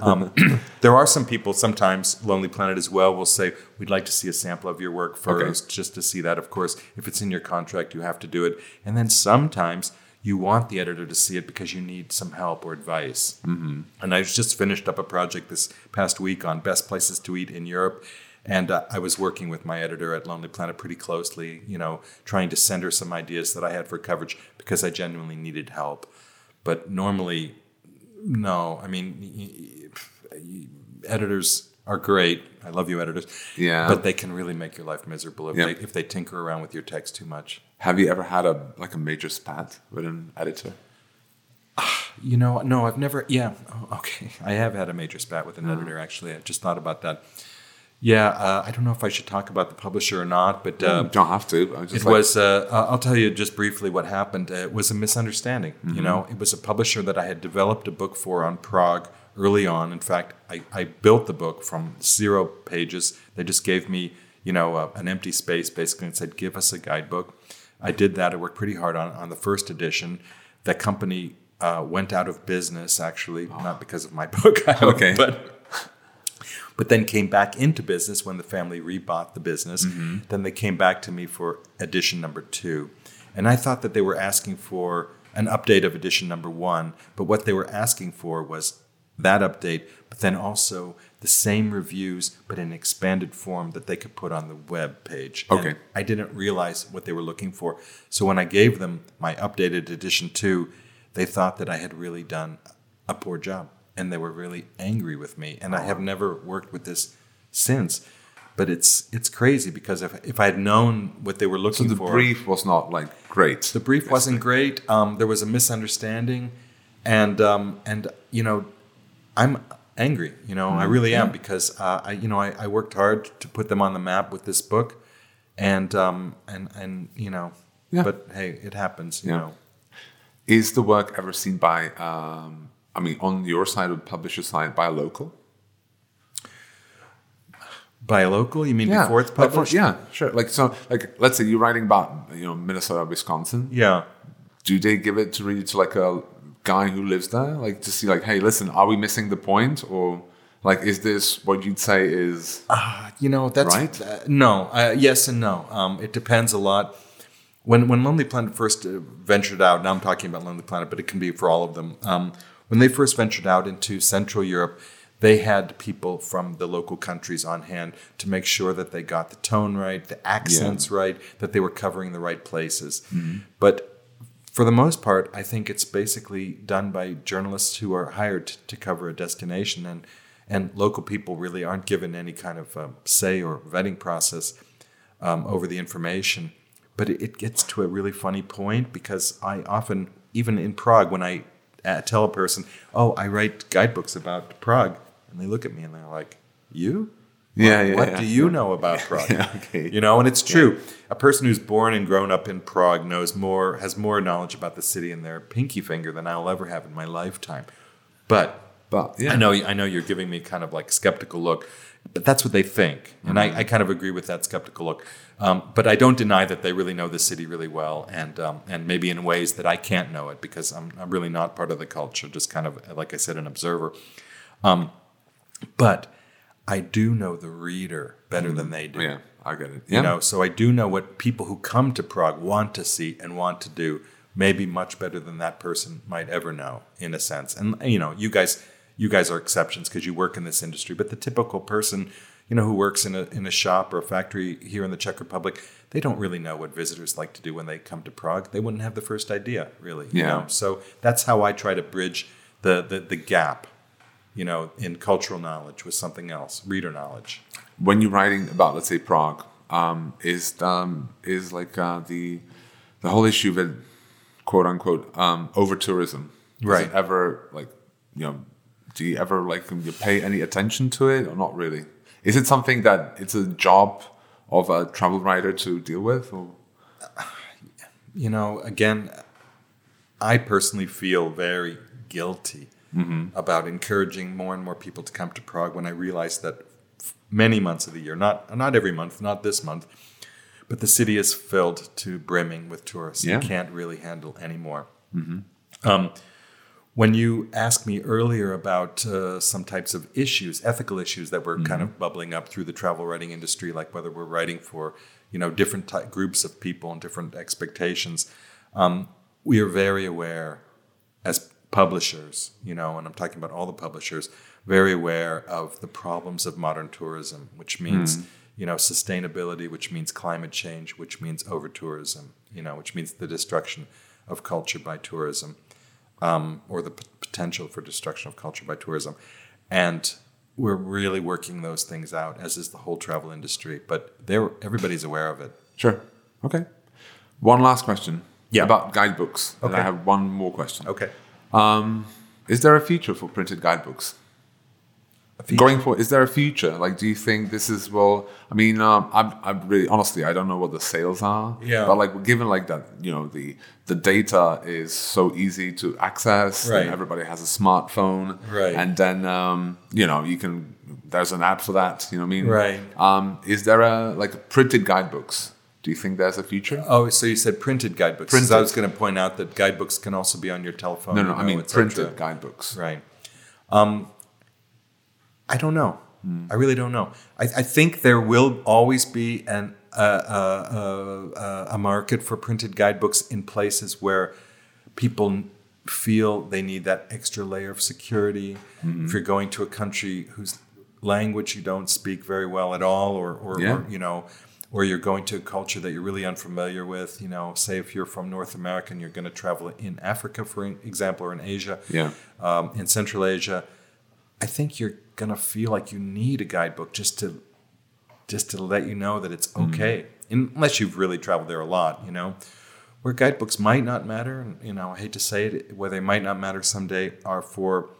um, there are some people, sometimes Lonely Planet as well, will say, We'd like to see a sample of your work Okay. first, just to see that. Of course, if it's in your contract, you have to do it. And then sometimes you want the editor to see it because you need some help or advice. Mm-hmm. And I just finished up a project this past week on best places to eat in Europe. And uh, I was working with my editor at Lonely Planet pretty closely, you know, trying to send her some ideas that I had for coverage because I genuinely needed help. But normally, no, I mean, editors are great. I love you, editors. Yeah. But they can really make your life miserable if Yeah. they if they tinker around with your text too much. Have you ever had a like a major spat with an editor? Ah, you know, no, I've never. Yeah, oh, okay. I have had a major spat with an uh-huh. editor. Actually, I just thought about that. Yeah, uh, I don't know if I should talk about the publisher or not, but uh, you don't have to. I was just It like, was. Uh, uh, I'll tell you just briefly what happened. Uh, it was a misunderstanding. You know, it was a publisher that I had developed a book for on Prague early on. In fact, I, I built the book from zero pages. They just gave me, you know, uh, an empty space basically and said, "Give us a guidebook." I did that. I worked pretty hard on on the first edition. That company uh, went out of business. Actually, not because of my book. Okay. but but then came back into business when the family rebought the business. Mm-hmm. Then they came back to me for edition number two. And I thought that they were asking for an update of edition number one, but what they were asking for was that update, but then also the same reviews, but in expanded form that they could put on the web page. And Okay. I didn't realize what they were looking for. So when I gave them my updated edition two, they thought that I had really done a poor job and they were really angry with me. And I have never worked with this since. But it's it's crazy because if, if I had known what they were so looking the for, the brief was not like great. the brief wasn't great. Um, there was a misunderstanding, and um, and you know, I'm angry. You know, I really am because uh, I you know I, I worked hard to put them on the map with this book, and um, and and you know, Yeah. but hey, it happens. You Yeah. know, Is the work ever seen by, um, I mean, on your side the publisher side by local? by local, you mean before it's Like for- published? yeah, sure. Like so, like let's say you're writing about you know Minnesota, Wisconsin. yeah. Do they give it to read it to like a guy who lives there, like to see like, hey, listen, are we missing the point, or like is this what you'd say is You know, that's Right? uh, no, uh, yes and no. Um, it depends a lot. When when Lonely Planet first uh, ventured out, now I'm talking about Lonely Planet, but it can be for all of them. Um, when they first ventured out into Central Europe, they had people from the local countries on hand to make sure that they got the tone right, the accents right, that they were covering the right places. But for the most part, I think it's basically done by journalists who are hired to, to cover a destination, and and local people really aren't given any kind of um, say or vetting process um, over the information. But it, it gets to a really funny point because I often, even in Prague, when I uh, tell a person, "Oh, I write guidebooks about Prague," and they look at me and they're like, "You? Yeah, what, yeah, What yeah. do you know about Prague? Yeah, okay. You know, and it's true. A person who's born and grown up in Prague knows more, has more knowledge about the city in their pinky finger than I'll ever have in my lifetime. But But yeah, I know, I know you're giving me kind of like skeptical look, but that's what they think, and I, I kind of agree with that skeptical look. Um, but I don't deny that they really know the city really well, and um, and maybe in ways that I can't know it because I'm, I'm really not part of the culture, just kind of like I said, an observer. Um, but I do know the reader better than they do. yeah, I get it. Yeah, You know, so I do know what people who come to Prague want to see and want to do, maybe much better than that person might ever know, in a sense. And you know, you guys, you guys are exceptions because you work in this industry. But the typical person, you know, who works in a in a shop or a factory here in the Czech Republic, they don't really know what visitors like to do when they come to Prague. They wouldn't have the first idea, really. You Yeah. know? So that's how I try to bridge the the, the gap. You know, in cultural knowledge with something else, reader knowledge. when you're writing about, let's say, Prague, um, is um, is like uh, the the whole issue with quote unquote um, over tourism. Is Right. ever like you know? Do you ever like you pay any attention to it or not really? Is it something that it's a job of a travel writer to deal with? Or? you know, again, I personally feel very guilty about encouraging more and more people to come to Prague when I realized that many months of the year, not not every month, not this month, but the city is filled to brimming with tourists. Yeah. You can't really handle anymore. Um, when you asked me earlier about uh, some types of issues, ethical issues that were kind of bubbling up through the travel writing industry, like whether we're writing for you know different ty- groups of people and different expectations, um, we are very aware as publishers, you know, and I'm talking about all the publishers, very aware of the problems of modern tourism, which means you know sustainability, which means climate change, which means over tourism, you know, which means the destruction of culture by tourism um, or the p- potential for destruction of culture by tourism. And we're really working those things out, as is the whole travel industry. But they're, everybody's aware of it. Sure. Okay. One last question. Yeah. About guidebooks. And I have one more question. Okay. Um, is there a future for printed guidebooks? Going for, is there a future? Like, do you think this is well? I mean, um, I'm, I'm really honestly, I don't know what the sales are. Yeah. But like, given like that, you know, the the data is so easy to access. and Right. everybody has a smartphone. Right. And then, um, you know, you can. There's an app for that. You know what I mean? Right. Um, is there a like printed guidebooks? Do you think there's a future? Oh, so you said printed guidebooks. Printed. I was going to point out that guidebooks can also be on your telephone. no, no. you I mean printed guidebooks. Right. Um, I don't know. I really don't know. I, I think there will always be an uh, uh, uh, a market for printed guidebooks in places where people feel they need that extra layer of security. If you're going to a country whose language you don't speak very well at all, or, or, Yeah. or you know, or you're going to a culture that you're really unfamiliar with. You know, say if you're from North America and you're going to travel in Africa, for example, or in Asia, Yeah. um, in Central Asia, I think you're gonna feel like you need a guidebook just to just to let you know that it's okay, unless you've really traveled there a lot, you know. Where guidebooks might not matter, and you know, I hate to say it, where they might not matter someday are for,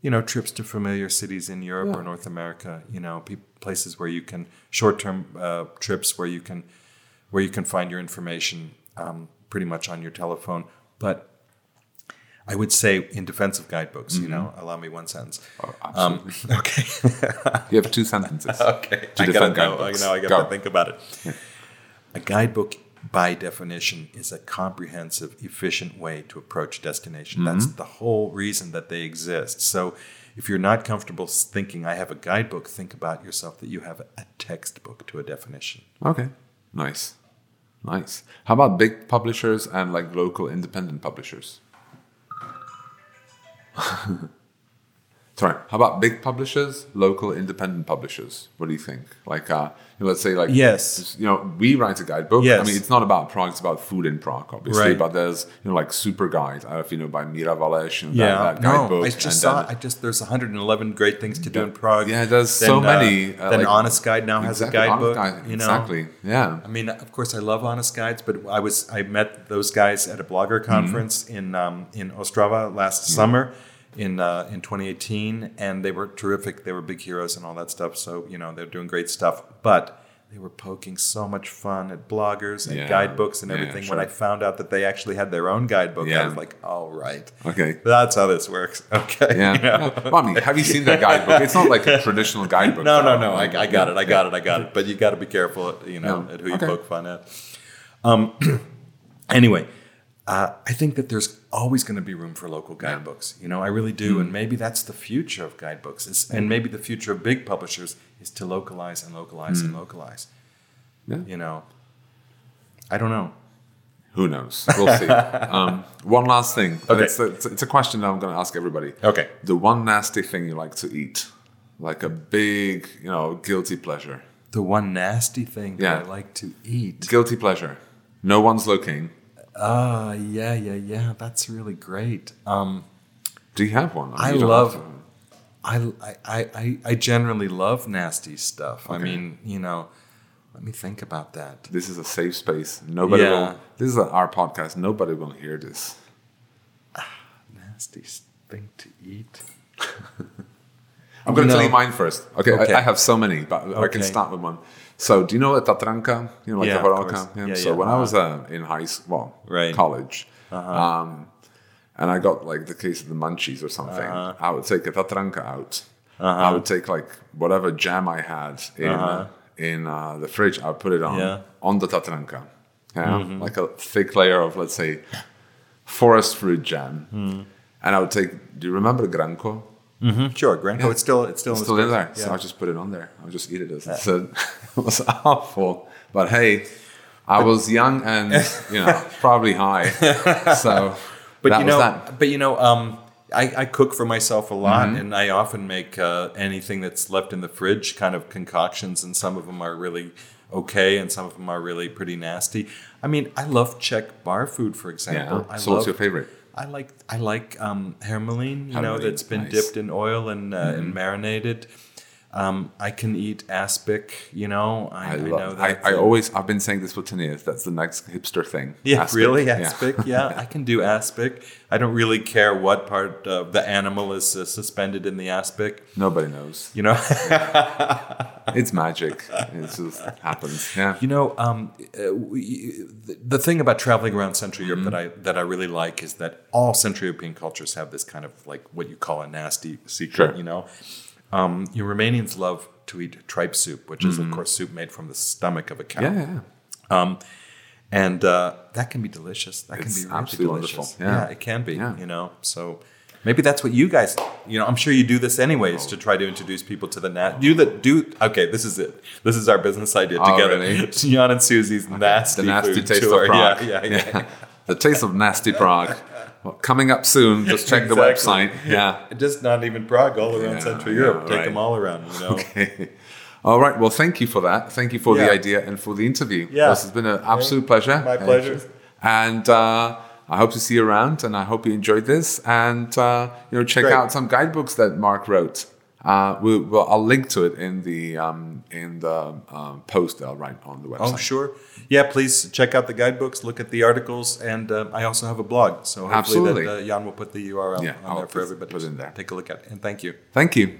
you know, trips to familiar cities in Europe or North America. You know, pe- places where you can short-term uh, trips where you can where you can find your information um, pretty much on your telephone. But I would say, in defense of guidebooks, you know, allow me one sentence. Oh, Um, okay. you have two sentences. okay. To I gotta defend know. I guidebooks. know. I got Go. to think about it. A guidebook, by definition, is a comprehensive, efficient way to approach destination. That's Mm-hmm. the whole reason that they exist. So, if you're not comfortable thinking, "I have a guidebook," think about yourself that you have a textbook to a definition. Okay, nice, nice. How about big publishers and like local independent publishers? Sorry. How about big publishers, local independent publishers? What do you think? Like, uh, let's say, like, Yes. you know, we write a guidebook. Yes. I mean, it's not about Prague; it's about food in Prague, obviously. Right. But there's, you know, like Super Guide. I don't know if you know by Mira Valeš and Yeah, that, that no, guidebook. I just saw. then- I just there's 111 great things to do in Prague. Yeah, there's so many, uh, then like- Honest Guide now has a guidebook. Guide, you know, Exactly. Yeah. I mean, of course, I love Honest Guides, but I was I met those guys at a blogger Mm-hmm. conference in um, in Ostrava last summer in uh, in 2018, and they were terrific. They were big heroes and all that stuff. So you know, they're doing great stuff, but. They were poking so much fun at bloggers and Yeah, guidebooks and yeah, everything. When I found out that they actually had their own guidebook, I was like, "All right, Okay. that's how this works." Okay, Yeah. you know? yeah. Mean, have you seen that guidebook? It's not like a traditional guidebook. No, no, no. I, I got it. I got it. I got it. But you got to be careful, you know, Yeah. at who you Okay. poke fun at. Um, anyway, uh, I think that there's always going to be room for local guidebooks. You know, I really do, Hmm. and maybe that's the future of guidebooks, is, and maybe the future of big publishers is to localize and localize and localize. Hmm. Yeah. You know, I don't know. Who knows? We'll see. um, one last thing. Okay. it's, a, it's, a, question that I'm going to ask everybody. Okay. The one nasty thing you like to eat, like a big, you know, guilty pleasure. The one nasty thing that I like to eat. Guilty pleasure. No one's looking. Ah, yeah, yeah, yeah. That's really great. Um, Do you have one? I don't love- I, I, I, I generally love nasty stuff. I mean, you know, let me think about that. This is a safe space. Nobody Yeah. will. This is our podcast. Nobody will hear this. Nasty s- thing to eat. I'm going to No. tell you mine first. Okay, Okay. I, I have so many, but I can start with one. So, do you know a Tatranka? You know, like Yeah, the Horalka? course. Yeah, so, yeah. when I was uh, in high school, well, Right. college, um, and I got like the case of the munchies or something, Uh-huh. I would take a Tatranka out. I would take like whatever jam I had in uh in uh, the fridge. I would put it on Yeah. Mm-hmm. on the Tatranka. Yeah, like a thick layer of let's say forest fruit jam. Hmm. And I would take. Do you remember Granko? Sure, Granko. It's still it's still It's in still in there. fridge. So Yeah. I just put it on there. I would just eat it as it said. it was awful. But hey, I was young and you know probably high. So but that you was know, that. but you know, um, I, I cook for myself a lot, Mm-hmm. and I often make uh, anything that's left in the fridge kind of concoctions, and some of them are really okay, and some of them are really pretty nasty. I mean, I love Czech bar food, for example. Yeah. I So love, what's your favorite? I like I like um, hermelin, you know, that's been nice. Mm-hmm. dipped in oil and uh, and marinated. Um, I can eat aspic, you know. I, I, I, know that. I uh, always I've been saying this for ten years. That's the next hipster thing. Yeah, Aspic. really, Yeah. aspic. Yeah. I can do aspic. I don't really care what part of the animal is uh, suspended in the aspic. Nobody knows. You know, It's magic. It just happens. Yeah. you know. Um, uh, the, thing about traveling around Central Europe that Mm-hmm. I that I really like is that all Central European cultures have this kind of like what you call a nasty secret. Sure. You know, um, you Romanians love to eat tripe soup, which is of course soup made from the stomach of a cow. Yeah, yeah. Um, and uh, that can be delicious. That It's can be really absolutely delicious. wonderful. Yeah. it can be. Yeah. You know, so maybe that's what you guys. You know, I'm sure you do this anyways to try to introduce people to the nat. Do the do. Okay, this is it. This is our business idea Oh, together. really? Jan and Susie's nasty, The nasty food taste tour. of Prague. Yeah, yeah, yeah. the taste of nasty Prague. Well, coming up soon. Just check the website. Yeah. Just not even Prague, all around Yeah, Central yeah, Europe. Take them all around. You know. All right. Well, thank you for that. Thank you for the idea and for the interview. Yeah. This has been an absolute pleasure. My pleasure. And uh, I hope to see you around, and I hope you enjoyed this. And uh, you know, check Great. out some guidebooks that Mark wrote. Uh, we, well, I'll link to it in the um, in the um, post that I'll write on the website. Oh, sure. Yeah, please check out the guidebooks, look at the articles, and uh, I also have a blog. So hopefully Absolutely. that, uh, Jan will put the URL Yeah, on I'll there for everybody put in there. take a look at. it, And thank you. Thank you.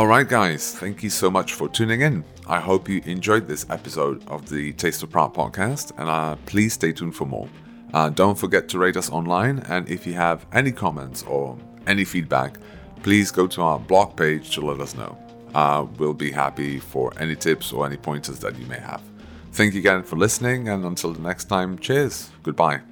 All right, guys, thank you so much for tuning in. I hope you enjoyed this episode of the Taste of Prague podcast, and uh, please stay tuned for more. Uh, don't forget to rate us online, and if you have any comments or any feedback, please go to our blog page to let us know. Uh, we'll be happy for any tips or any pointers that you may have. Thank you again for listening, and until the next time, cheers. Goodbye.